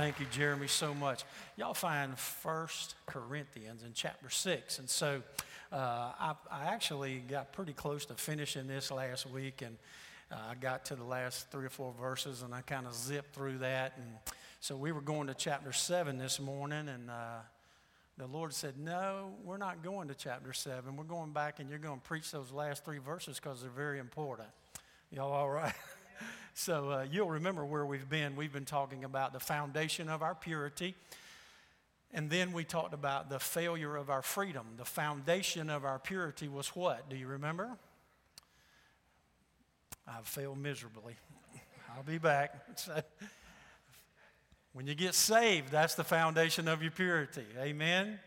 Thank you, Jeremy, so much. Y'all find First Corinthians in chapter 6. And so uh, I, I, actually got pretty close to finishing this last week, and uh, I got to the last three or four verses, and I kind of zipped through that. And so we were going to chapter 7 this morning, and uh, the Lord said, No, we're not going to chapter 7. We're going back, and you're going to preach those last three verses because they're very important. Y'all all right? So uh, you'll remember where we've been. We've been talking about the foundation of our purity. And then we talked about the failure of our freedom. The foundation of our purity was what? Do you remember? I've failed miserably. I'll be back. When you get saved, that's the foundation of your purity. Amen?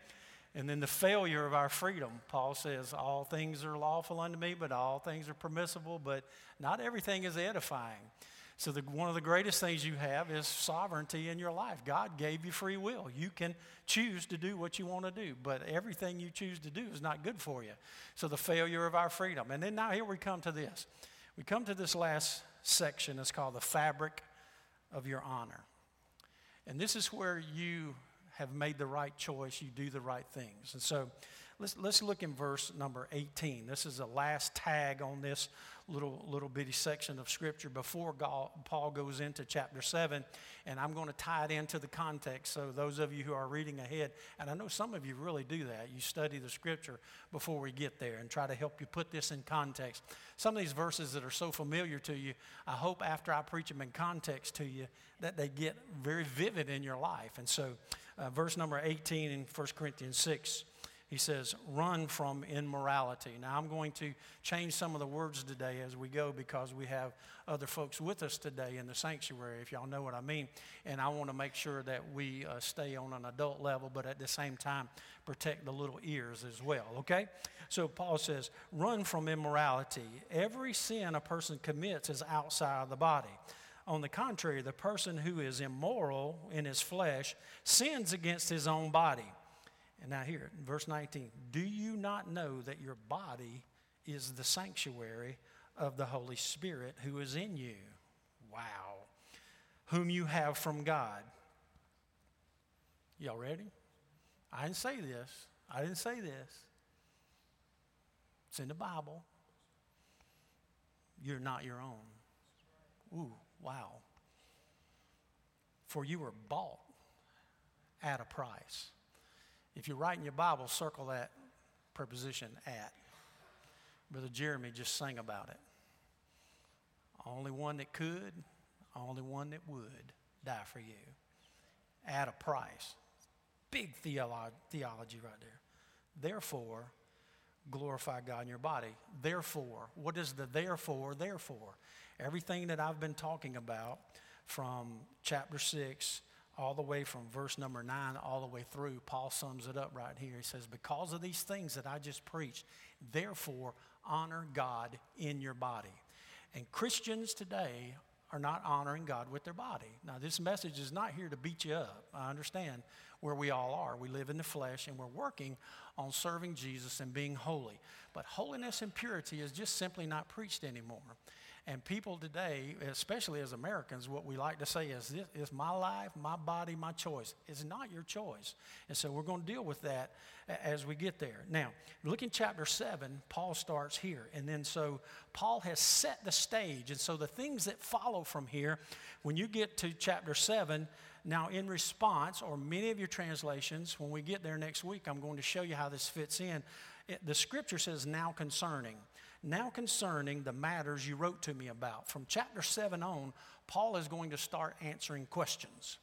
And then the failure of our freedom. Paul says, All things are lawful unto me, but all things are permissible, but not everything is edifying. So, the, one of the greatest things you have is sovereignty in your life. God gave you free will. You can choose to do what you want to do, but everything you choose to do is not good for you. So, the failure of our freedom. And then now here we come to this. We come to this last section. It's called the fabric of your honor. And this is where you have made the right choice, you do the right things. And so let's, let's look in verse number 18. This is the last tag on this little, little bitty section of Scripture before Paul goes into chapter 7. And I'm going to tie it into the context. So, those of you who are reading ahead, and I know some of you really do that, you study the Scripture before we get there and try to help you put this in context. Some of these verses that are so familiar to you, I hope after I preach them in context to you, that they get very vivid in your life. And so, uh, verse number 18 in 1 Corinthians 6 he says, run from immorality. Now, I'm going to change some of the words today as we go because we have other folks with us today in the sanctuary, if y'all know what I mean. And I want to make sure that we uh, stay on an adult level, but at the same time, protect the little ears as well, okay? So, Paul says, run from immorality. Every sin a person commits is outside of the body. On the contrary, the person who is immoral in his flesh sins against his own body. And now, here, verse 19 Do you not know that your body is the sanctuary of the Holy Spirit who is in you? Wow. Whom you have from God. Y'all ready? I didn't say this. I didn't say this. It's in the Bible. You're not your own. Ooh, wow. For you were bought at a price. If you're writing your Bible, circle that preposition at. Brother Jeremy just sang about it. Only one that could, only one that would die for you at a price. Big theolo- theology right there. Therefore, glorify God in your body. Therefore, what is the therefore, therefore? Everything that I've been talking about from chapter 6 all the way from verse number nine all the way through, Paul sums it up right here. He says, Because of these things that I just preached, therefore honor God in your body. And Christians today are not honoring God with their body. Now, this message is not here to beat you up. I understand where we all are. We live in the flesh and we're working on serving Jesus and being holy. But holiness and purity is just simply not preached anymore. And people today, especially as Americans, what we like to say is, this is my life, my body, my choice. It's not your choice. And so we're going to deal with that as we get there. Now, look in chapter 7, Paul starts here. And then so Paul has set the stage. And so the things that follow from here, when you get to chapter 7, now, in response, or many of your translations, when we get there next week, I'm going to show you how this fits in. It, the scripture says, now concerning. Now, concerning the matters you wrote to me about. From chapter 7 on, Paul is going to start answering questions.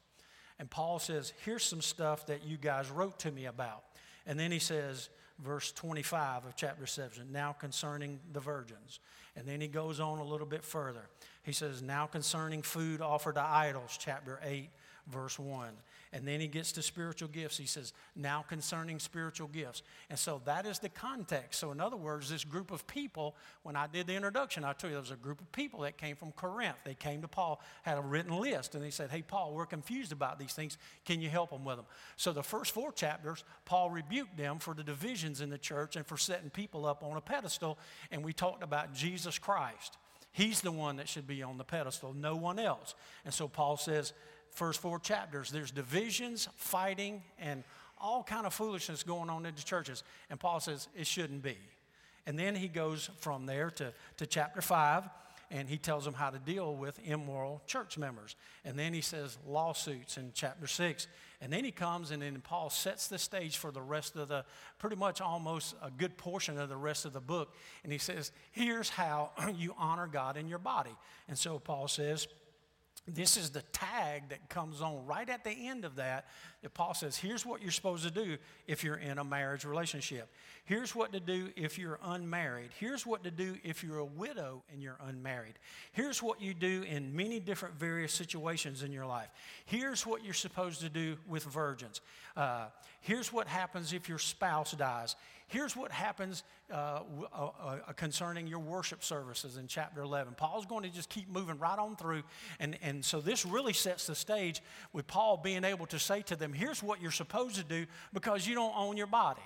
And Paul says, Here's some stuff that you guys wrote to me about. And then he says, verse 25 of chapter 7, now concerning the virgins. And then he goes on a little bit further. He says, now concerning food offered to idols, chapter 8, verse 1. And then he gets to spiritual gifts. He says, now concerning spiritual gifts. And so that is the context. So, in other words, this group of people, when I did the introduction, I told you there was a group of people that came from Corinth. They came to Paul, had a written list, and they said, Hey, Paul, we're confused about these things. Can you help them with them? So, the first four chapters, Paul rebuked them for the divisions in the church and for setting people up on a pedestal. And we talked about Jesus Christ. He's the one that should be on the pedestal, no one else. And so Paul says, first four chapters, there's divisions, fighting, and all kind of foolishness going on in the churches. And Paul says it shouldn't be. And then he goes from there to, to chapter 5, and he tells them how to deal with immoral church members. And then he says lawsuits in chapter 6. And then he comes and then Paul sets the stage for the rest of the, pretty much almost a good portion of the rest of the book. And he says, here's how you honor God in your body. And so Paul says, this is the tag that comes on right at the end of that. That Paul says, here's what you're supposed to do if you're in a marriage relationship. Here's what to do if you're unmarried. Here's what to do if you're a widow and you're unmarried. Here's what you do in many different various situations in your life. Here's what you're supposed to do with virgins. Uh, here's what happens if your spouse dies. Here's what happens uh, uh, uh, concerning your worship services in chapter 11. Paul's going to just keep moving right on through. And, and so this really sets the stage with Paul being able to say to them, here's what you're supposed to do because you don't own your body.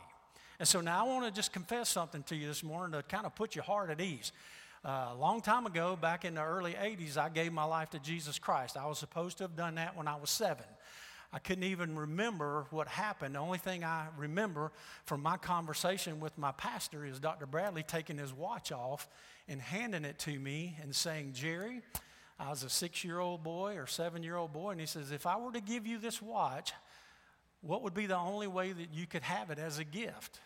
And so now I want to just confess something to you this morning to kind of put your heart at ease. Uh, a long time ago, back in the early 80s, I gave my life to Jesus Christ. I was supposed to have done that when I was seven. I couldn't even remember what happened. The only thing I remember from my conversation with my pastor is Dr. Bradley taking his watch off and handing it to me and saying, Jerry, I was a six year old boy or seven year old boy, and he says, If I were to give you this watch, what would be the only way that you could have it as a gift?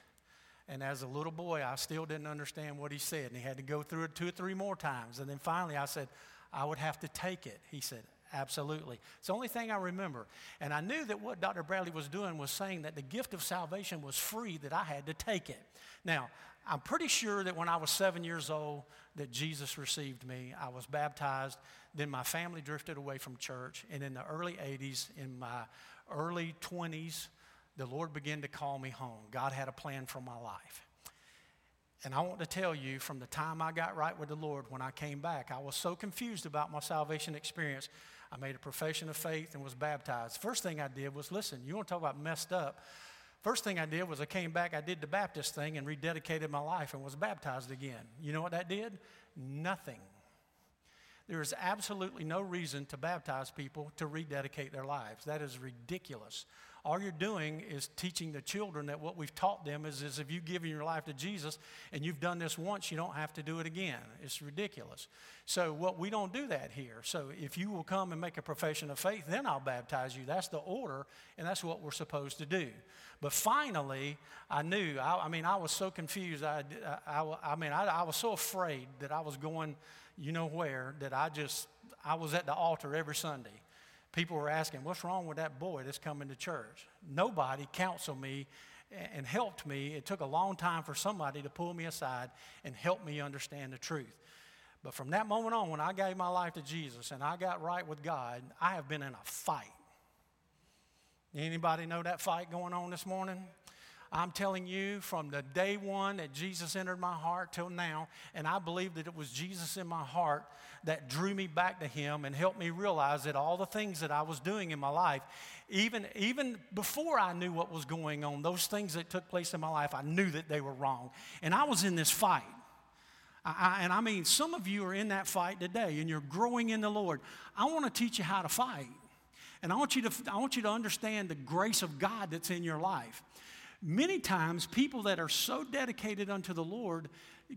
And as a little boy, I still didn't understand what he said. And he had to go through it two or three more times. And then finally, I said, I would have to take it. He said, Absolutely. It's the only thing I remember. And I knew that what Dr. Bradley was doing was saying that the gift of salvation was free, that I had to take it. Now, I'm pretty sure that when I was seven years old, that Jesus received me. I was baptized. Then my family drifted away from church. And in the early 80s, in my early 20s, the Lord began to call me home. God had a plan for my life. And I want to tell you from the time I got right with the Lord, when I came back, I was so confused about my salvation experience. I made a profession of faith and was baptized. First thing I did was listen, you want to talk about messed up. First thing I did was I came back, I did the Baptist thing and rededicated my life and was baptized again. You know what that did? Nothing. There is absolutely no reason to baptize people to rededicate their lives. That is ridiculous all you're doing is teaching the children that what we've taught them is, is if you've given your life to Jesus and you've done this once, you don't have to do it again. It's ridiculous. So, what we don't do that here. So, if you will come and make a profession of faith, then I'll baptize you. That's the order, and that's what we're supposed to do. But finally, I knew. I, I mean, I was so confused. I, I, I mean, I, I was so afraid that I was going, you know where, that I just, I was at the altar every Sunday people were asking, What's wrong with that boy that's coming to church? Nobody counseled me and helped me. It took a long time for somebody to pull me aside and help me understand the truth. But from that moment on, when I gave my life to Jesus and I got right with God, I have been in a fight. Anybody know that fight going on this morning? I'm telling you, from the day one that Jesus entered my heart till now, and I believe that it was Jesus in my heart that drew me back to Him and helped me realize that all the things that I was doing in my life, even, even before I knew what was going on, those things that took place in my life, I knew that they were wrong. And I was in this fight. I, and I mean, some of you are in that fight today and you're growing in the Lord. I want to teach you how to fight. And I want you to, I want you to understand the grace of God that's in your life. Many times, people that are so dedicated unto the Lord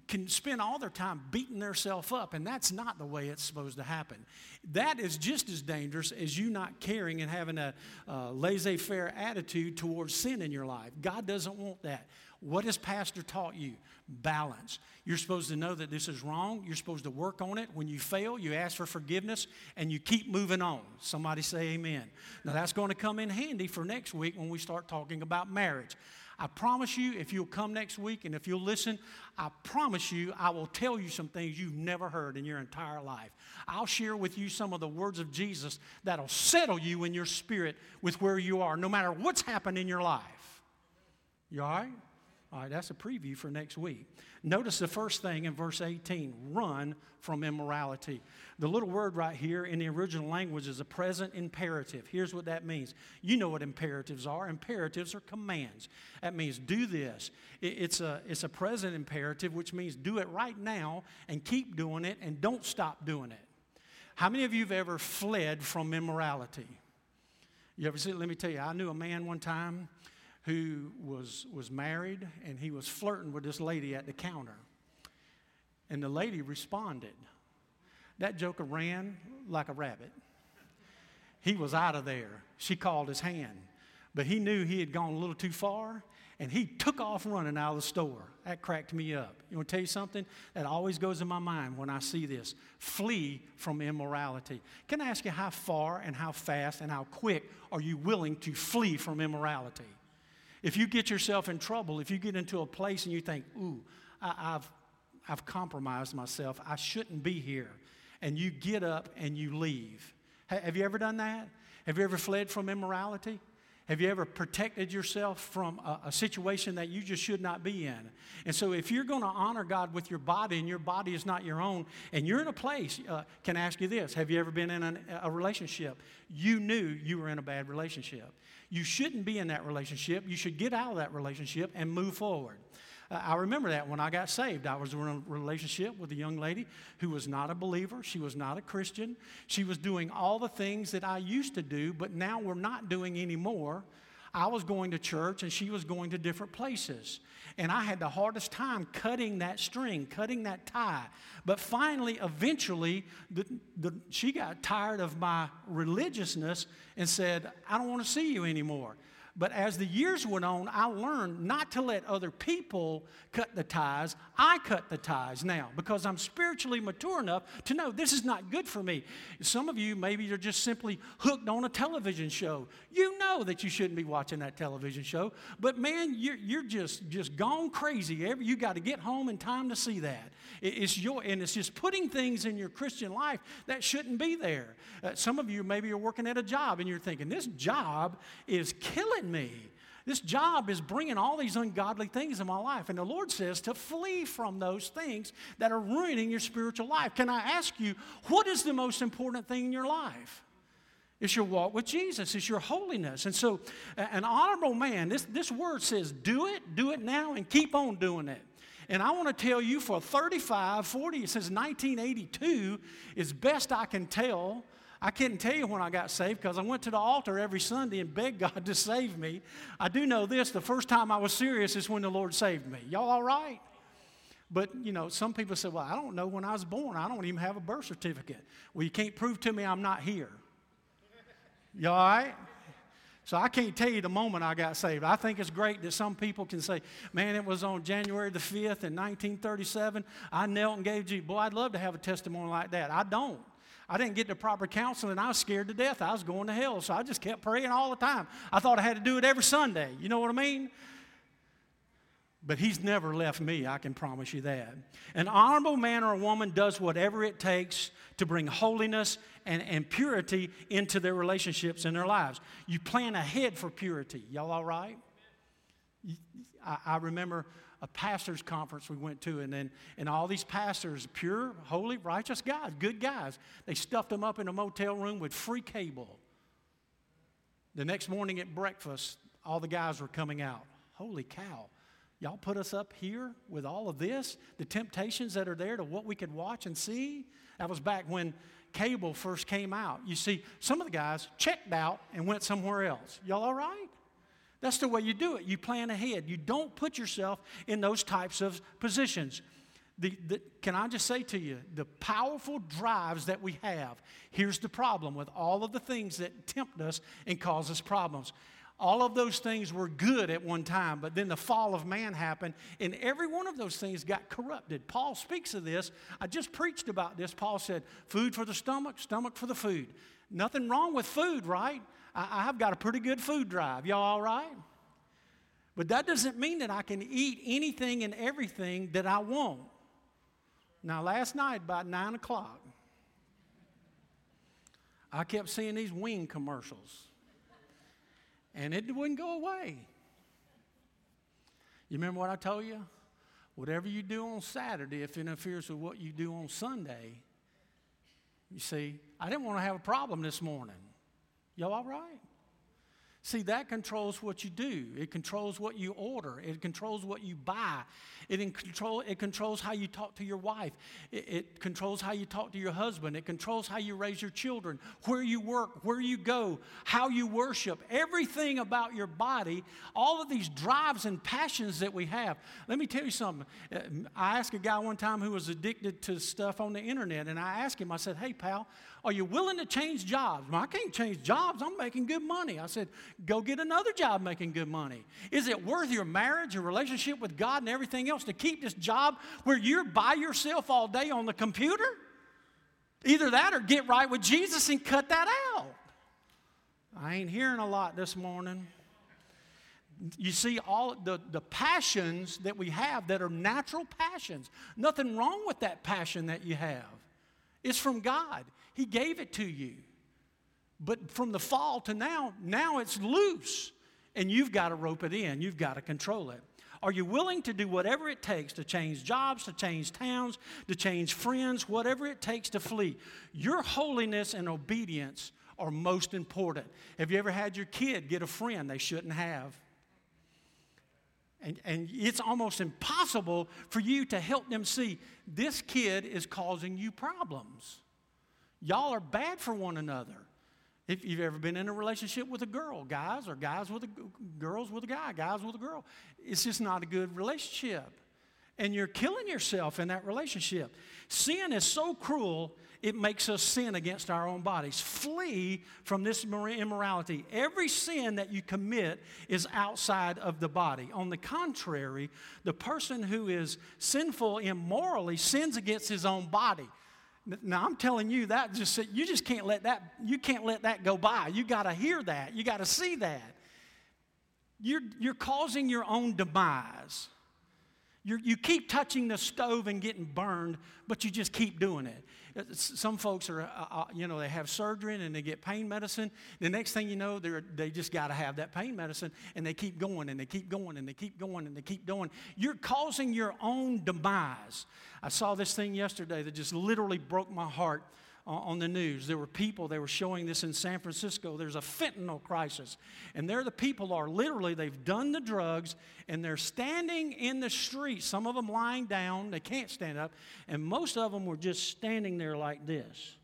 can spend all their time beating themselves up, and that's not the way it's supposed to happen. That is just as dangerous as you not caring and having a uh, laissez faire attitude towards sin in your life. God doesn't want that. What has Pastor taught you? Balance. You're supposed to know that this is wrong. You're supposed to work on it. When you fail, you ask for forgiveness and you keep moving on. Somebody say amen. Now, that's going to come in handy for next week when we start talking about marriage. I promise you, if you'll come next week and if you'll listen, I promise you, I will tell you some things you've never heard in your entire life. I'll share with you some of the words of Jesus that'll settle you in your spirit with where you are, no matter what's happened in your life. You all right? All right, that's a preview for next week. Notice the first thing in verse 18 run from immorality. The little word right here in the original language is a present imperative. Here's what that means. You know what imperatives are. Imperatives are commands. That means do this. It's a, it's a present imperative, which means do it right now and keep doing it and don't stop doing it. How many of you have ever fled from immorality? You ever see? Let me tell you, I knew a man one time who was, was married and he was flirting with this lady at the counter. And the lady responded. That joker ran like a rabbit. He was out of there. She called his hand. But he knew he had gone a little too far and he took off running out of the store. That cracked me up. You want to tell you something? That always goes in my mind when I see this. Flee from immorality. Can I ask you how far and how fast and how quick are you willing to flee from immorality? If you get yourself in trouble, if you get into a place and you think, ooh, I, have I've compromised myself, I shouldn't be here, and you get up and you leave. Have you ever done that? Have you ever fled from immorality? Have you ever protected yourself from a, a, situation that you just should not be in? And so, if you're going to honor God with your body and your body is not your own, and you're in a place, uh, can I ask you this? Have you ever been in an, a relationship? You knew you were in a bad relationship. You shouldn't be in that relationship. You should get out of that relationship and move forward. Uh, I remember that when I got saved. I was in a relationship with a young lady who was not a believer. She was not a Christian. She was doing all the things that I used to do, but now we're not doing anymore. I was going to church and she was going to different places. And I had the hardest time cutting that string, cutting that tie. But finally, eventually, the, the, she got tired of my religiousness and said, I don't want to see you anymore. But as the years went on, I learned not to let other people cut the ties. I cut the ties now because I'm spiritually mature enough to know this is not good for me. Some of you, maybe you're just simply hooked on a television show. You know that you shouldn't be watching that television show, but man, you're, you're just, just gone crazy. You got to get home in time to see that. It's your, and it's just putting things in your Christian life that shouldn't be there. Uh, some of you maybe you're working at a job and you're thinking, this job is killing me. This job is bringing all these ungodly things in my life. And the Lord says to flee from those things that are ruining your spiritual life. Can I ask you, what is the most important thing in your life? It's your walk with Jesus, it's your holiness. And so, an honorable man, this, this word says, do it, do it now, and keep on doing it. And I want to tell you for 35, 40, since 1982, is best I can tell, I couldn't tell you when I got saved because I went to the altar every Sunday and begged God to save me. I do know this the first time I was serious is when the Lord saved me. Y'all all right? But, you know, some people say, well, I don't know when I was born. I don't even have a birth certificate. Well, you can't prove to me I'm not here. You all right? So I can't tell you the moment I got saved. I think it's great that some people can say, man, it was on January the 5th in 1937. I knelt and gave Jesus. Boy, I'd love to have a testimony like that. I don't. I didn't get the proper counseling. I was scared to death. I was going to hell. So I just kept praying all the time. I thought I had to do it every Sunday. You know what I mean? But he's never left me, I can promise you that. An honorable man or a woman does whatever it takes to bring holiness and, and purity into their relationships and their lives. You plan ahead for purity. Y'all all right? I, I remember a pastor's conference we went to, and then and all these pastors, pure, holy, righteous guys, good guys, they stuffed them up in a motel room with free cable. The next morning at breakfast, all the guys were coming out. Holy cow. Y'all put us up here with all of this, the temptations that are there to what we could watch and see. That was back when cable first came out. You see, some of the guys checked out and went somewhere else. Y'all all right? That's the way you do it. You plan ahead. You don't put yourself in those types of positions. The, the, can I just say to you, the powerful drives that we have, here's the problem with all of the things that tempt us and cause us problems. All of those things were good at one time, but then the fall of man happened, and every one of those things got corrupted. Paul speaks of this. I just preached about this. Paul said, Food for the stomach, stomach for the food. Nothing wrong with food, right? I, have got a pretty good food drive. Y'all all right? But that doesn't mean that I can eat anything and everything that I want. Now, last night, about 9 o'clock, I kept seeing these wing commercials and it wouldn't go away. You remember what I told you? Whatever you do on Saturday, if it interferes with what you do on Sunday, you see, I didn't want to have a problem this morning. Y'all all right? See, that controls what you do. It controls what you order. It controls what you buy. It, control, it controls how you talk to your wife. It, it controls how you talk to your husband. It controls how you raise your children, where you work, where you go, how you worship. Everything about your body, all of these drives and passions that we have. Let me tell you something. Uh, I asked a guy one time who was addicted to stuff on the internet, and I asked him, I said, Hey, pal, are you willing to change jobs? Well, I can't change jobs. I'm making good money. I said, Go get another job making good money. Is it worth your marriage, your relationship with God, and everything else to keep this job where you're by yourself all day on the computer? Either that or get right with Jesus and cut that out. I ain't hearing a lot this morning. You see, all the, the passions that we have that are natural passions, nothing wrong with that passion that you have. It's from God. He gave it to you. But from the fall to now, now it's loose. And you've got to rope it in, you've got to control it. Are you willing to do whatever it takes to change jobs, to change towns, to change friends, whatever it takes to flee? Your holiness and obedience are most important. Have you ever had your kid get a friend they shouldn't have? And, and it's almost impossible for you to help them see this kid is causing you problems. Y'all are bad for one another. If you've ever been in a relationship with a girl, guys, or guys with a girls with a guy, guys with a girl, it's just not a good relationship. And you're killing yourself in that relationship. Sin is so cruel, it makes us sin against our own bodies. Flee from this immorality. Every sin that you commit is outside of the body. On the contrary, the person who is sinful immorally sins against his own body. Now I'm telling you that just you just can't let that you can't let that go by. You got to hear that. You got to see that. You're, you're causing your own demise. You're, you keep touching the stove and getting burned, but you just keep doing it. Some folks are, uh, uh, you know, they have surgery and they get pain medicine. The next thing you know, they they just got to have that pain medicine and they keep going and they keep going and they keep going and they keep going. You're causing your own demise. I saw this thing yesterday that just literally broke my heart on the news. There were people, they were showing this in San Francisco. There's a fentanyl crisis. And there the people are literally, they've done the drugs and they're standing in the street. Some of them lying down, they can't stand up. And most of them were just standing there like this.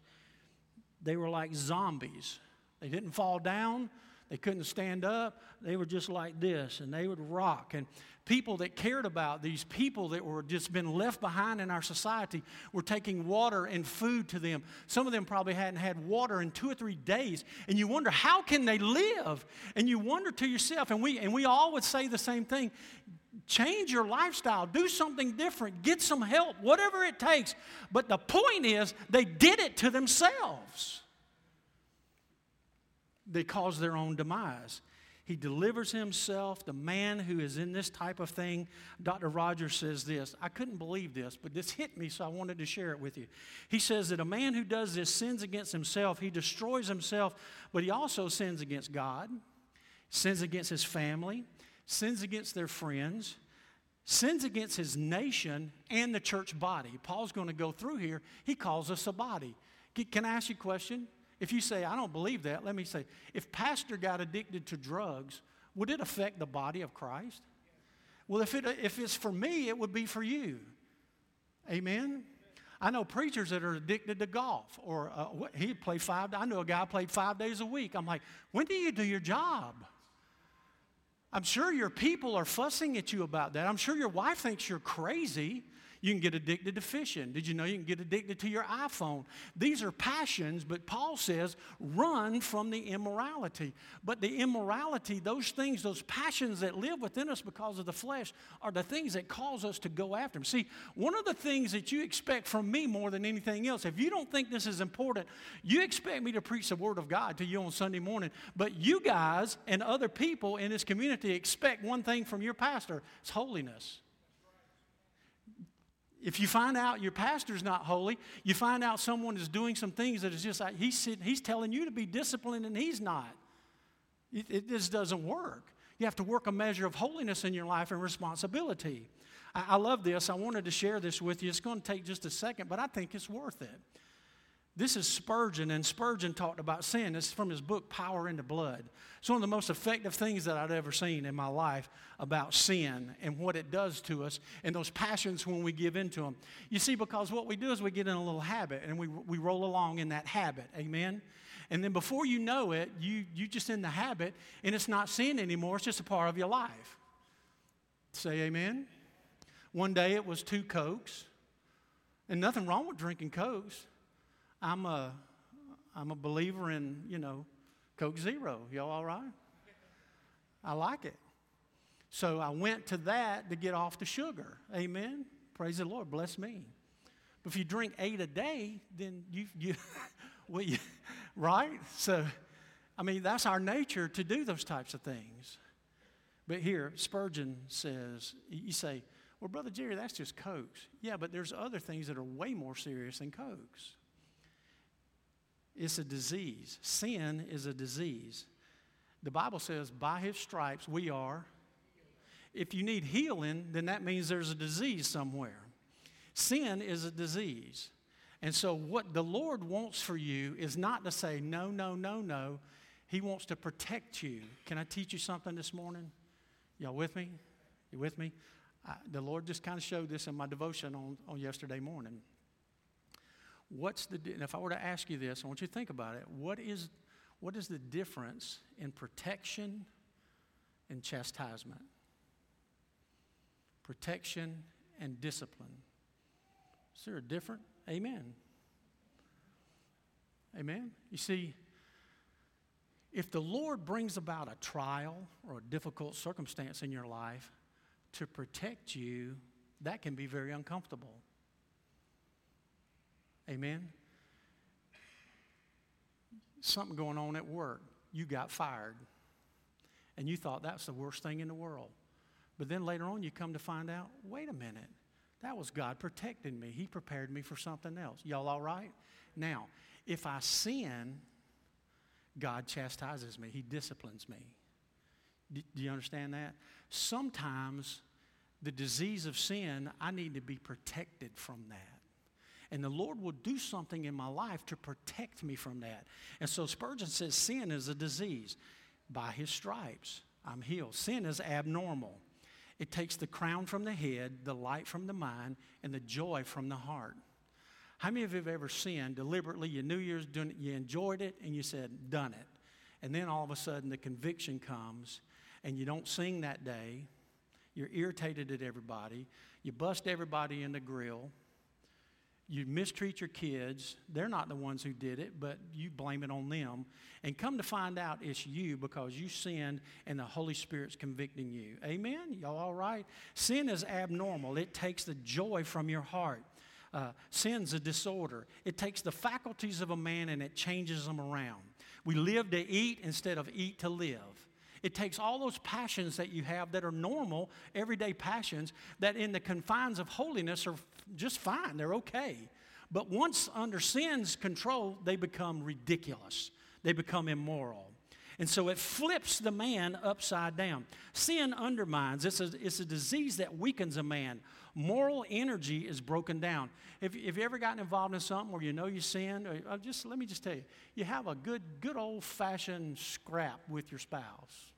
They were like zombies. They didn't fall down, they couldn't stand up. They were just like this and they would rock. And people that cared about these people that were just been left behind in our society were taking water and food to them. Some of them probably hadn't had water in two or three days. And you wonder how can they live? And you wonder to yourself and we and we all would say the same thing change your lifestyle do something different get some help whatever it takes. But the point is they did it to themselves. They caused their own demise he delivers himself. The man who is in this type of thing, Dr. Rogers says this. I couldn't believe this, but this hit me, so I wanted to share it with you. He says that a man who does this sins against himself. He destroys himself, but he also sins against God, sins against his family, sins against their friends, sins against his nation and the church body. Paul's going to go through here. He calls us a body. Can I ask you a question? If you say, I don't believe that, let me say, if pastor got addicted to drugs, would it affect the body of Christ? Well, if, it, if it's for me, it would be for you. Amen? I know preachers that are addicted to golf, or uh, he played five. I know a guy played five days a week. I'm like, when do you do your job? I'm sure your people are fussing at you about that. I'm sure your wife thinks you're crazy. You can get addicted to fishing. Did you know you can get addicted to your iPhone? These are passions, but Paul says run from the immorality. But the immorality, those things, those passions that live within us because of the flesh, are the things that cause us to go after them. See, one of the things that you expect from me more than anything else, if you don't think this is important, you expect me to preach the Word of God to you on Sunday morning, but you guys and other people in this community expect one thing from your pastor it's holiness. If you find out your pastor's not holy, you find out someone is doing some things that is just like he's, he's telling you to be disciplined and he's not. It, it just doesn't work. You have to work a measure of holiness in your life and responsibility. I, I love this. I wanted to share this with you. It's going to take just a second, but I think it's worth it. This is Spurgeon, and Spurgeon talked about sin. Is from his book, Power in the Blood. It's one of the most effective things that I've ever seen in my life about sin and what it does to us and those passions when we give into them. You see, because what we do is we get in a little habit and we, we roll along in that habit. Amen? And then before you know it, you, you just in the habit and it's not sin anymore, it's just a part of your life. Say amen. One day it was two Cokes, and nothing wrong with drinking Cokes. I'm a, I'm a believer in, you know, Coke Zero. Y'all all right? I like it. So I went to that to get off the sugar. Amen. Praise the Lord. Bless me. But if you drink eight a day, then you, you, well, you right? So, I mean, that's our nature to do those types of things. But here, Spurgeon says, you say, well, Brother Jerry, that's just Cokes. Yeah, but there's other things that are way more serious than Cokes. It's a disease. Sin is a disease. The Bible says, by his stripes we are. If you need healing, then that means there's a disease somewhere. Sin is a disease. And so, what the Lord wants for you is not to say, no, no, no, no. He wants to protect you. Can I teach you something this morning? Y'all with me? You with me? I, the Lord just kind of showed this in my devotion on, on yesterday morning. What's the, if I were to ask you this, I want you to think about it. What is, what is the difference in protection and chastisement? Protection and discipline. Is there a different? Amen. Amen. You see, if the Lord brings about a trial or a difficult circumstance in your life to protect you, that can be very uncomfortable. Amen. Something going on at work. You got fired. And you thought that's the worst thing in the world. But then later on, you come to find out wait a minute, that was God protecting me. He prepared me for something else. Y'all all right? Now, if I sin, God chastises me, He disciplines me. Do, you understand that? Sometimes the disease of sin, I need to be protected from that. And the Lord will do something in my life to protect me from that. And so Spurgeon says sin is a disease. By his stripes, I'm healed. Sin is abnormal. It takes the crown from the head, the light from the mind, and the joy from the heart. How many of you have ever sinned deliberately? You knew you doing it, you enjoyed it, and you said, done it. And then all of a sudden the conviction comes, and you don't sing that day. You're irritated at everybody. You bust everybody in the grill you mistreat your kids. They're not the ones who did it, but you blame it on them. And come to find out it's you because you sinned and the Holy Spirit's convicting you. Amen? Y'all all right? Sin is abnormal, it takes the joy from your heart. Uh, sin's a disorder. It takes the faculties of a man and it changes them around. We live to eat instead of eat to live. It takes all those passions that you have that are normal, everyday passions, that in the confines of holiness are just fine, they're okay. But once under sin's control, they become ridiculous, they become immoral. And so it flips the man upside down. Sin undermines, it's a, it's a disease that weakens a man. Moral energy is broken down. If, if you ever gotten involved in something where you know you sinned, or, uh, just let me just tell you, you have a good, good old fashioned scrap with your spouse.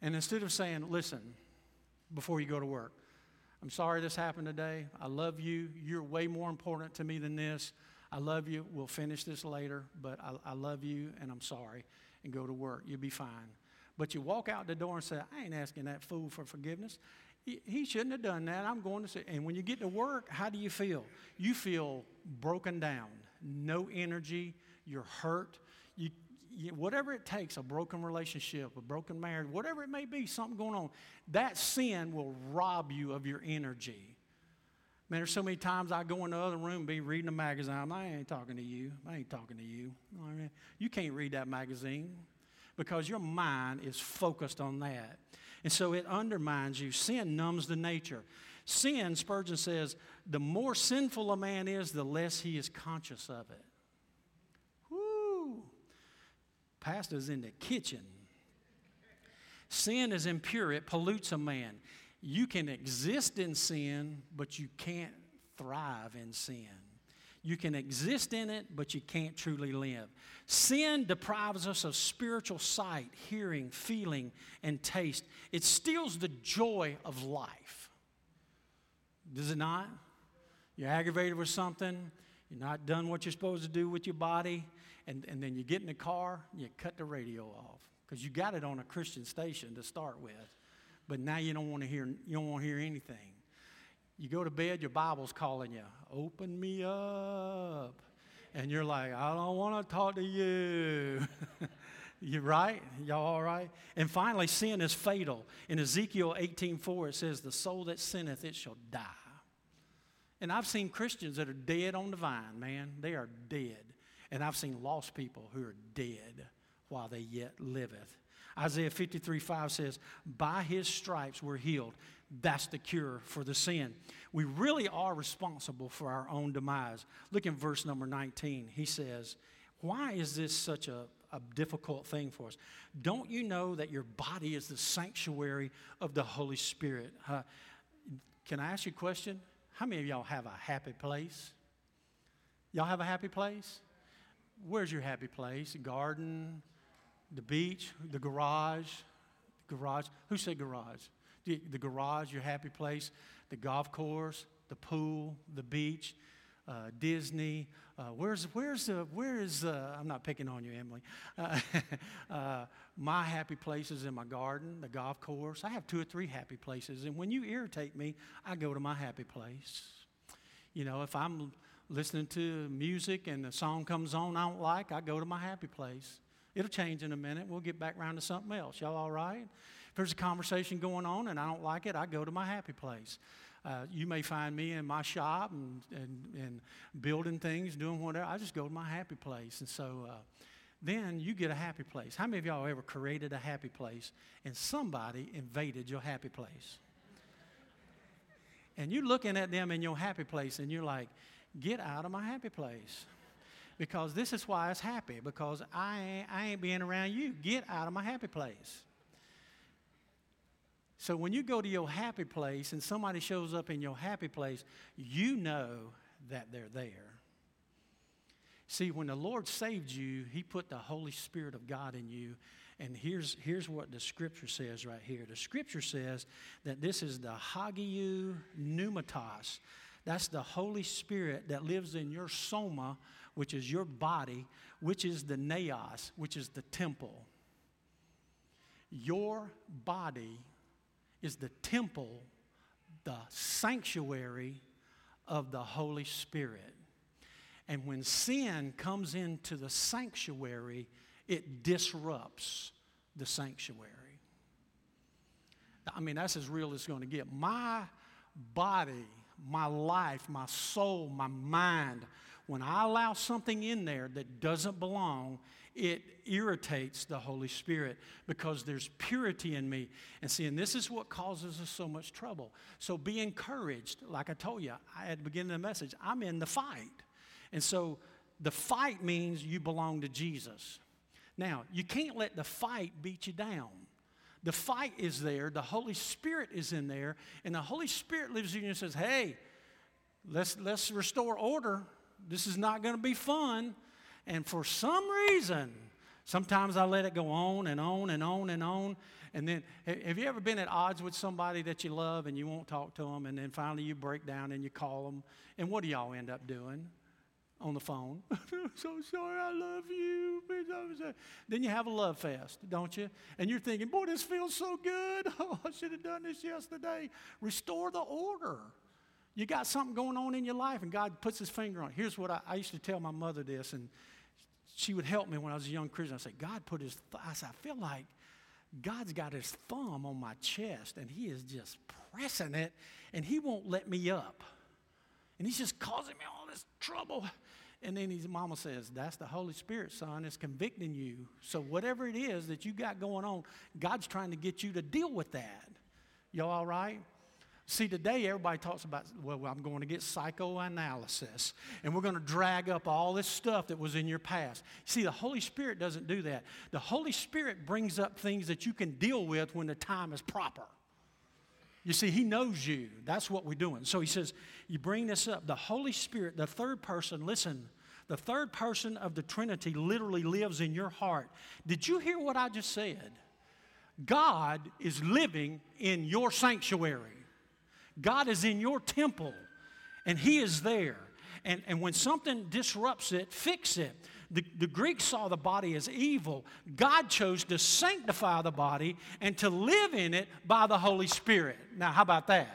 And instead of saying, listen, before you go to work, I'm sorry this happened today. I love you. You're way more important to me than this. I love you. We'll finish this later, but I, I love you and I'm sorry. And go to work. You'll be fine. But you walk out the door and say, I ain't asking that fool for forgiveness. He, shouldn't have done that. I'm going to say. And when you get to work, how do you feel? You feel broken down, no energy. You're hurt. You, whatever it takes a broken relationship, a broken marriage, whatever it may be, something going on that sin will rob you of your energy. Man, there's so many times I go in the other room and be reading a magazine. I ain't talking to you. I ain't talking to you. You can't read that magazine because your mind is focused on that. And so it undermines you. Sin numbs the nature. Sin, Spurgeon says, the more sinful a man is, the less he is conscious of it. Pastor's in the kitchen. Sin is impure, it pollutes a man. You can exist in sin, but you can't thrive in sin. You can exist in it, but you can't truly live. Sin deprives us of spiritual sight, hearing, feeling, and taste. It steals the joy of life. Does it not? You're aggravated with something, you're not done what you're supposed to do with your body, and, and then you get in the car, and you cut the radio off because you got it on a Christian station to start with. But now you don't want to hear you don't want to hear anything. You go to bed, your Bible's calling you, open me up. And you're like, I don't want to talk to you. you right? Y'all all right? And finally, sin is fatal. In Ezekiel 18:4, it says, The soul that sinneth, it shall die. And I've seen Christians that are dead on the vine, man. They are dead. And I've seen lost people who are dead while they yet liveth. Isaiah 53 5 says, By his stripes we're healed. That's the cure for the sin. We really are responsible for our own demise. Look in verse number 19. He says, Why is this such a, a difficult thing for us? Don't you know that your body is the sanctuary of the Holy Spirit? Uh, can I ask you a question? How many of y'all have a happy place? Y'all have a happy place? Where's your happy place? Garden, the beach, the garage, garage. Who said garage? The, garage, your happy place, the golf course, the pool, the beach, uh, Disney. Uh, where's where's the where is uh, I'm not picking on you, Emily. Uh, uh, my happy place is in my garden, the golf course. I have two or three happy places, and when you irritate me, I go to my happy place. You know, if I'm listening to music and the song comes on I don't like, I go to my happy place. It'll change in a minute. We'll get back around to something else. Y'all all right? If there's a conversation going on and I don't like it, I go to my happy place. Uh, you may find me in my shop and, and, and, building things, doing whatever. I just go to my happy place. And so uh, then you get a happy place. How many of y'all ever created a happy place and somebody invaded your happy place? and you're looking at them in your happy place and you're like, get out of my happy place because this is why it's happy, because I I ain't being around you. Get out of my happy place. So when you go to your happy place and somebody shows up in your happy place, you know that they're there. See, when the Lord saved you, He put the Holy Spirit of God in you. And here's, here's what the scripture says right here. The scripture says that this is the Hagiou Pneumatos. That's the Holy Spirit that lives in your soma which is your body, which is the naos, which is the temple. Your body is the temple, the sanctuary of the Holy Spirit. And when sin comes into the sanctuary, it disrupts the sanctuary. I mean, that's as real as it's going to get. My body, my life, my soul, my mind, when I allow something in there that doesn't belong, it irritates the Holy Spirit because there's purity in me. And see, and this is what causes us so much trouble. So be encouraged. Like I told you I, at the beginning of the message, I'm in the fight. And so the fight means you belong to Jesus. Now, you can't let the fight beat you down. The fight is there, the Holy Spirit is in there, and the Holy Spirit lives in you and says, Hey, let's, let's restore order. This is not going to be fun. And for some reason, sometimes I let it go on and on and on and on. And then, have you ever been at odds with somebody that you love and you won't talk to them, and then finally you break down and you call them? And what do y'all end up doing? on the phone. I'm so sorry, I love you. Then you have a love fest, don't you? And you're thinking, boy, this feels so good. Oh, I should have done this yesterday. Restore the order. You got something going on in your life, and God puts his finger on it. Here's what I, I used to tell my mother this, and she would help me when I was a young Christian. I said, God put his, th-. I said, I feel like God's got his thumb on my chest, and he is just pressing it, and he won't let me up. And he's just causing me all this trouble. And then his mama says, That's the Holy Spirit, son. It's convicting you. So, whatever it is that you got going on, God's trying to get you to deal with that. Y'all all right? See, today everybody talks about, well, I'm going to get psychoanalysis, and we're going to drag up all this stuff that was in your past. See, the Holy Spirit doesn't do that. The Holy Spirit brings up things that you can deal with when the time is proper. You see, He knows you. That's what we're doing. So He says, You bring this up. The Holy Spirit, the third person, listen, the third person of the Trinity literally lives in your heart. Did you hear what I just said? God is living in your sanctuary, God is in your temple, and He is there. And, and when something disrupts it, fix it. The, the Greeks saw the body as evil. God chose to sanctify the body and to live in it by the Holy Spirit. Now, how about that?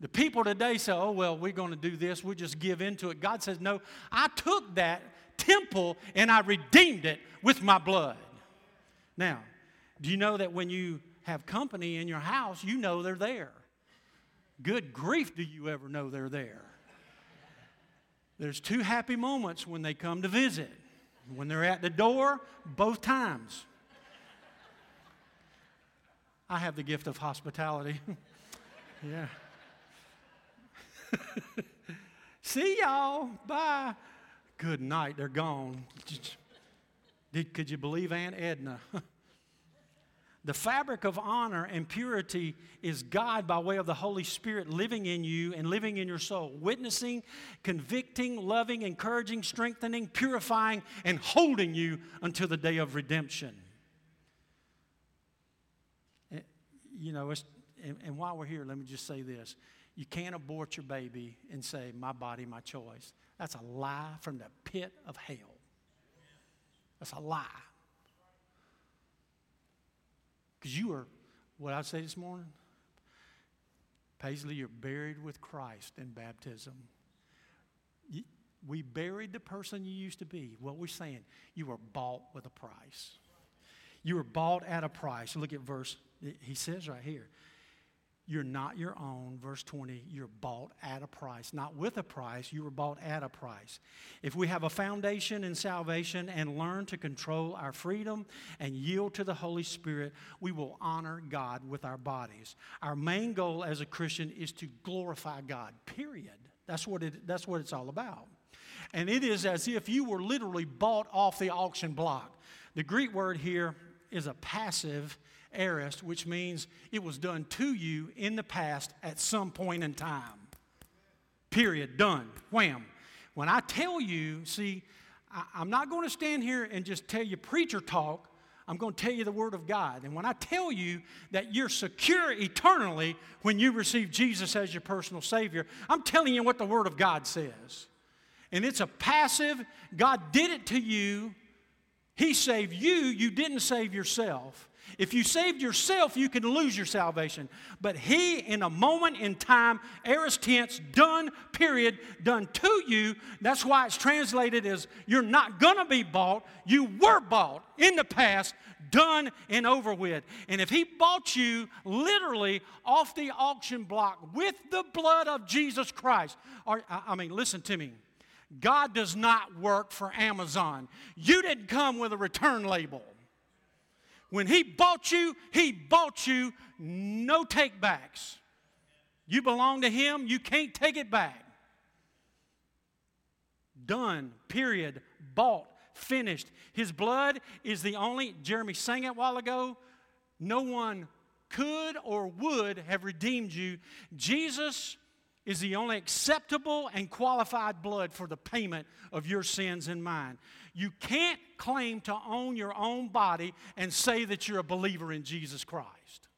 The people today say, oh, well, we're going to do this, we'll just give into it. God says, no, I took that temple and I redeemed it with my blood. Now, do you know that when you have company in your house, you know they're there? Good grief, do you ever know they're there? There's two happy moments when they come to visit. When they're at the door, both times. I have the gift of hospitality. yeah. See y'all. Bye. Good night. They're gone. Did, could you believe Aunt Edna? The fabric of honor and purity is God by way of the Holy Spirit living in you and living in your soul, witnessing, convicting, loving, encouraging, strengthening, purifying, and holding you until the day of redemption. Eh, you know, and, and while we're here, let me just say this. You can't abort your baby and say, My body, my choice. That's a lie from the pit of hell. That's a lie. Because you are, what I say this morning, Paisley, you're buried with Christ in baptism. we buried the person you used to be. What we're saying, you were bought with a price. You were bought at a price. Look at verse, he says right here. You're not your own. Verse 20, you're bought at a price. Not with a price, you were bought at a price. If we have a foundation in salvation and learn to control our freedom and yield to the Holy Spirit, we will honor God with our bodies. Our main goal as a Christian is to glorify God, period. That's what, it, that's what it's all about. And it is as if you were literally bought off the auction block. The Greek word here is a passive aorist, which means it was done to you in the past at some point in time. Period. Done. Wham. When I tell you, see, I, am not going to stand here and just tell you preacher talk. I'm going to tell you the Word of God. And when I tell you that you're secure eternally when you receive Jesus as your personal Savior, I'm telling you what the Word of God says. And it's a passive, God did it to you. He saved you, you didn't save yourself. If you saved yourself, you can lose your salvation. But he, in a moment in time, aorist tense, done, period, done to you. That's why it's translated as you're not going to be bought. You were bought in the past, done and over with. And if he bought you literally off the auction block with the blood of Jesus Christ, or, I mean, listen to me. God does not work for Amazon. You didn't come with a return label. When He bought you, He bought you, no takebacks. You belong to Him, you can't take it back. Done, period, bought, finished. His blood is the only, Jeremy sang it a while ago, no one could or would have redeemed you. Jesus is the only acceptable and qualified blood for the payment of your sins and mine. You can't claim to own your own body and say that you're a believer in Jesus Christ.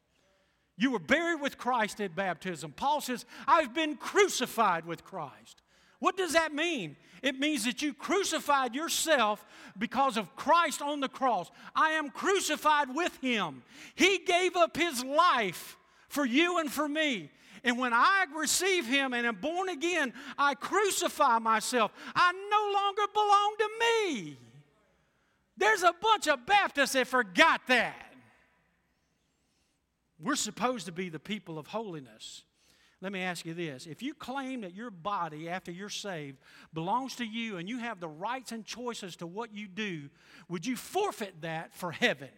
You were buried with Christ at baptism. Paul says, I've been crucified with Christ. What does that mean? It means that you crucified yourself because of Christ on the cross. I am crucified with him. He gave up his life for you and for me. And when I receive Him and am born again, I crucify myself. I no longer belong to me. There's a bunch of Baptists that forgot that. We're supposed to be the people of holiness. Let me ask you this. If you claim that your body, after you're saved, belongs to you and you have the rights and choices to what you do, would you forfeit that for heaven?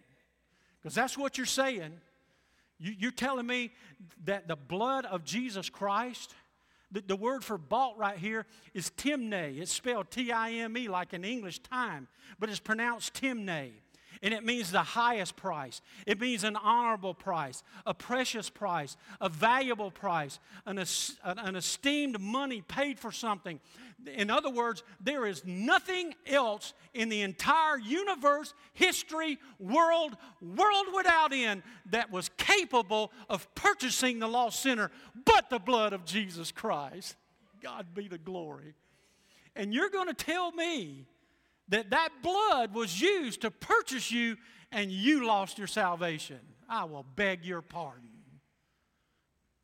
Because that's what you're saying. You, are telling me that the blood of Jesus Christ, the, the word for bought right here is timne. It's spelled T I M E like in English time, but it's pronounced timne. And it means the highest price. It means an honorable price, a precious price, a valuable price, an, an esteemed money paid for something. In other words, there is nothing else in the entire universe, history, world, world without end that was capable of purchasing the lost sinner but the blood of Jesus Christ. God be the glory. And you're going to tell me that that blood was used to purchase you and you lost your salvation. I will beg your pardon.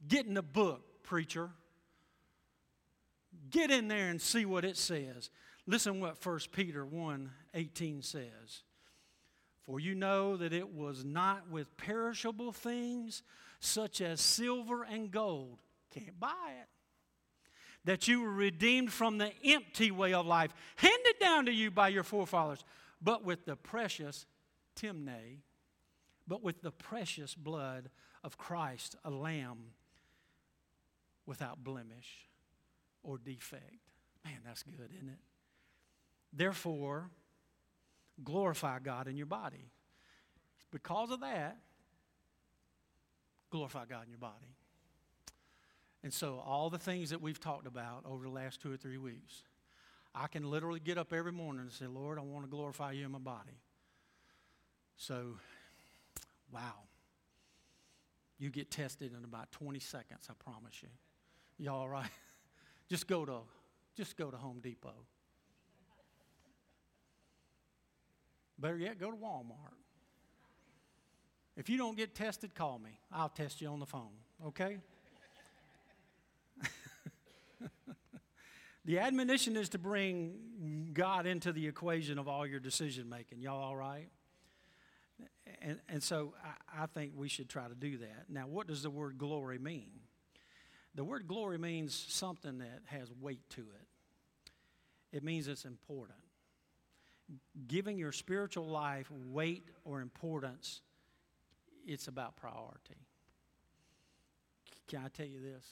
Get in the book, preacher. Get in there and see what it says. Listen what 1 Peter 1 18 says. For you know that it was not with perishable things such as silver and gold, can't buy it, that you were redeemed from the empty way of life, handed down to you by your forefathers, but with the precious timne, but with the precious blood of Christ, a lamb without blemish or defect. Man, that's good, isn't it? Therefore, glorify God in your body. Because of that, glorify God in your body. And so, all the things that we've talked about over the last two or three weeks, I can literally get up every morning and say, Lord, I want to glorify you in my body. So, wow. You get tested in about 20 seconds, I promise you. You all right? just go to just go to Home Depot. Better yet, go to Walmart. If you don't get tested, call me. I'll test you on the phone, okay? the admonition is to bring God into the equation of all your decision making. Y'all all right? And, and so I, I think we should try to do that. Now, what does the word glory mean? The word glory means something that has weight to it, it means it's important. Giving your spiritual life weight or importance, it's about priority. Can I tell you this?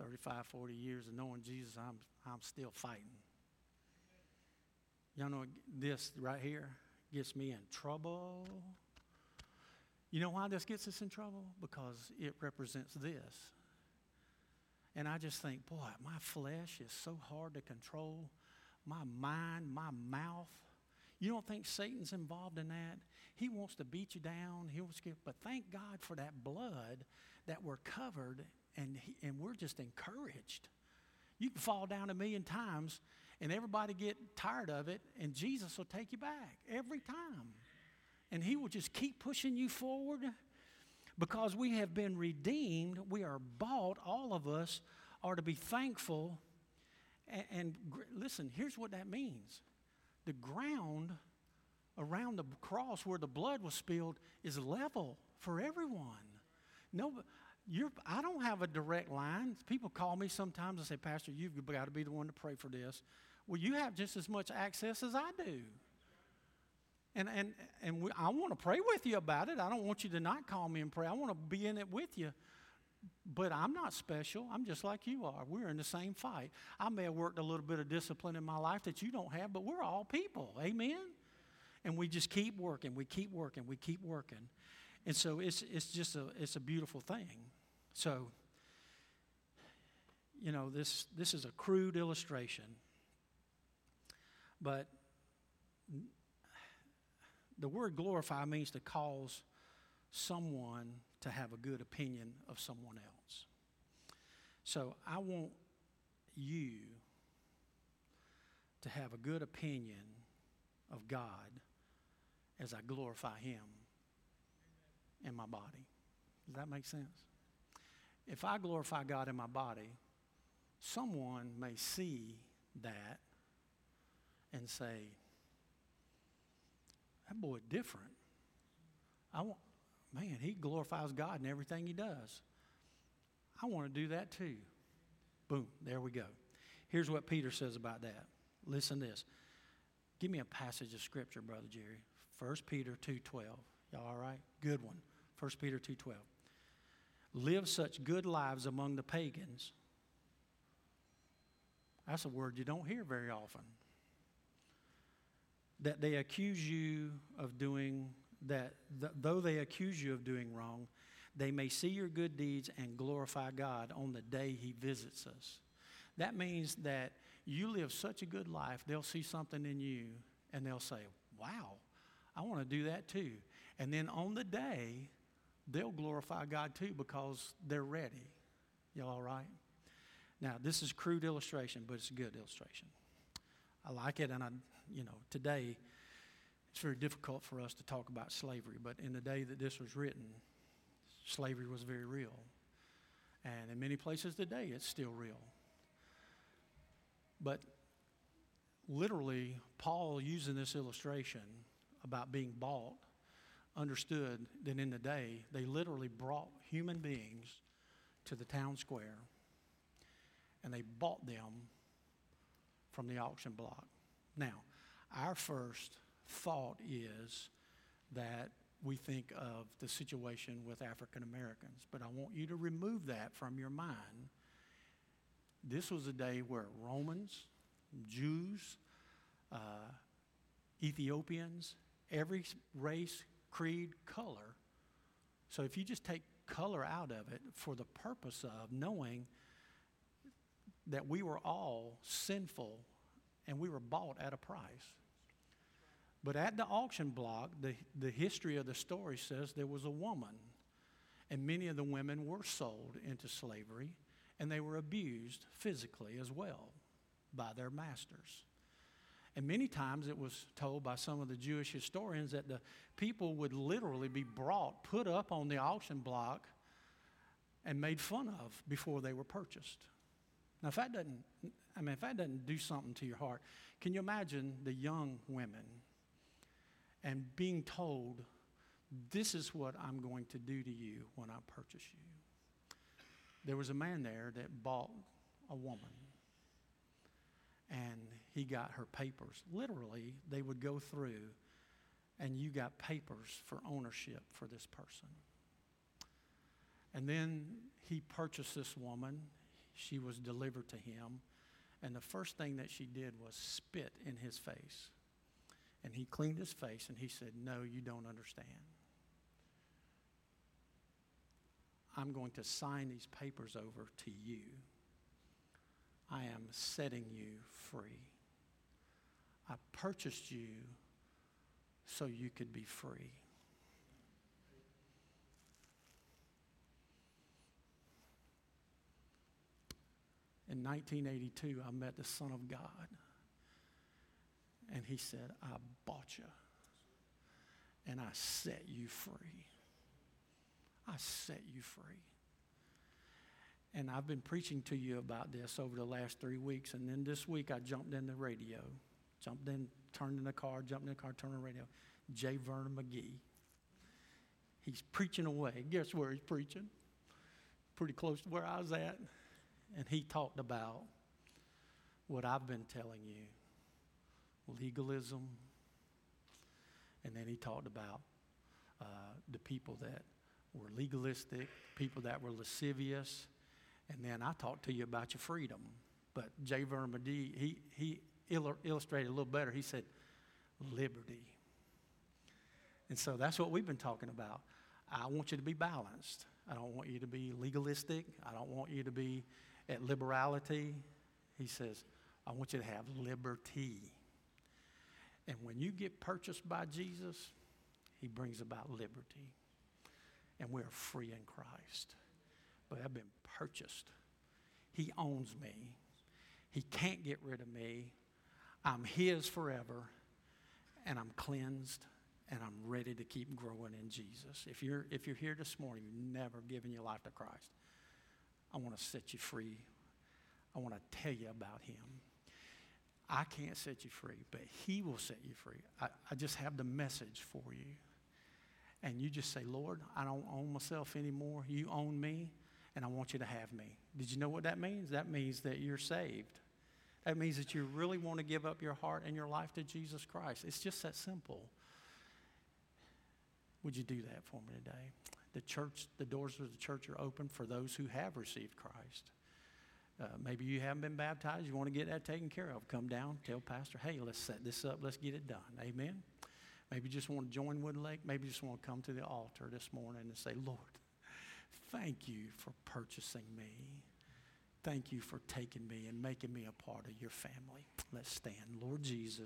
35, 40 years of knowing Jesus, I'm, I'm still fighting. Y'all know this right here gets me in trouble. You know why this gets us in trouble? Because it represents this. And I just think, boy, my flesh is so hard to control. My mind, my mouth. You don't think Satan's involved in that? He wants to beat you down. He wants to, but thank God for that blood that we're covered and, and we're just encouraged. You can fall down a million times and everybody get tired of it, and Jesus will take you back every time. And He will just keep pushing you forward because we have been redeemed. We are bought. All of us are to be thankful. And, and listen, here's what that means the ground around the cross where the blood was spilled is level for everyone. No, you're, I don't have a direct line. People call me sometimes and say, Pastor, you've got to be the one to pray for this. Well, you have just as much access as I do. And, and, and we, I want to pray with you about it. I don't want you to not call me and pray. I want to be in it with you. But I'm not special. I'm just like you are. We're in the same fight. I may have worked a little bit of discipline in my life that you don't have, but we're all people. Amen? And we just keep working. We keep working. We keep working. And so it's, it's just a, it's a beautiful thing. So, you know, this, this is a crude illustration, but the word glorify means to cause someone to have a good opinion of someone else. So I want you to have a good opinion of God as I glorify Him in my body. Does that make sense? If I glorify God in my body, someone may see that and say, that boy different. I want, man, he glorifies God in everything he does. I want to do that too. Boom, there we go. Here's what Peter says about that. Listen to this. Give me a passage of scripture, Brother Jerry. 1 Peter 2.12. Y'all all right? Good one. 1 Peter 2.12 live such good lives among the pagans. That's a word you don't hear very often. that they accuse you of doing that, th- though they accuse you of doing wrong, they may see your good deeds and glorify God on the day He visits us. That means that you live such a good life, they'll see something in you and they'll say, Wow, I want to do that too. And then on the day, they'll glorify God too because they're ready. Y'all all right? Now, this is crude illustration, but it's a good illustration. I like it, and I, you know, today it's very difficult for us to talk about slavery, but in the day that this was written, slavery was very real. And in many places today, it's still real. But literally, Paul, using this illustration about being bought, understood that in the day, they literally brought human beings to the town square and they bought them from the auction block. Now, our first thought is that we think of the situation with African Americans, but I want you to remove that from your mind. This was a day where Romans, Jews, uh, Ethiopians, every race, creed, color. So if you just take color out of it for the purpose of knowing that we were all sinful and we were bought at a price. But at the auction block, the, the history of the story says there was a woman, and many of the women were sold into slavery, and they were abused physically as well by their masters. And many times it was told by some of the Jewish historians that the people would literally be brought, put up on the auction block, and made fun of before they were purchased. Now, if that doesn't, I mean, if that doesn't do something to your heart, can you imagine the young women and being told, this is what I'm going to do to you when I purchase you? There was a man there that bought a woman and he got her papers. Literally, they would go through and you got papers for ownership for this person. And then he purchased this woman she was delivered to him. And the first thing that she did was spit in his face. And he cleaned his face and he said, No, you don't understand. I'm going to sign these papers over to you. I am setting you free. I purchased you so you could be free. In 1982, I met the Son of God. And he said, I bought you. And I set you free. I set you free. And I've been preaching to you about this over the last three weeks. And then this week, I jumped in the radio, jumped in, turned in the car, jumped in the car, turned on the radio. J. Vernon McGee. He's preaching away. Guess where he's preaching? Pretty close to where I was at and he talked about what I've been telling you legalism. And then he talked about uh, the people that were legalistic, people that were lascivious. And then I talked to you about your freedom. But J. Vernon McGee, he, he illustrated a little better. He said, liberty. And so that's what we've been talking about. I want you to be balanced. I don't want you to be legalistic. I don't want you to be at liberality, he says, I want you to have liberty. And when you get purchased by Jesus, he brings about liberty. And we're free in Christ. But I've been purchased. He owns me. He can't get rid of me. I'm his forever. And I'm cleansed and I'm ready to keep growing in Jesus. If you're, if you're here this morning, you've never given your life to Christ, I want to set you free. I want to tell you about him. I can't set you free, but he will set you free. I, I just have the message for you. And you just say, Lord, I don't own myself anymore. You own me, and I want you to have me. Did you know what that means? That means that you're saved. That means that you really want to give up your heart and your life to Jesus Christ. It's just that simple. Would you do that for me today? The church, the doors of the church are open for those who have received Christ. Uh, maybe you haven't been baptized, you want to get that taken care of. Come down, tell Pastor, hey, let's set this up, let's get it done. Amen. Maybe you just want to join Woodlake. Maybe you just want to come to the altar this morning and say, Lord, thank you for purchasing me. Thank you for taking me and making me a part of your family. Let's stand. Lord Jesus.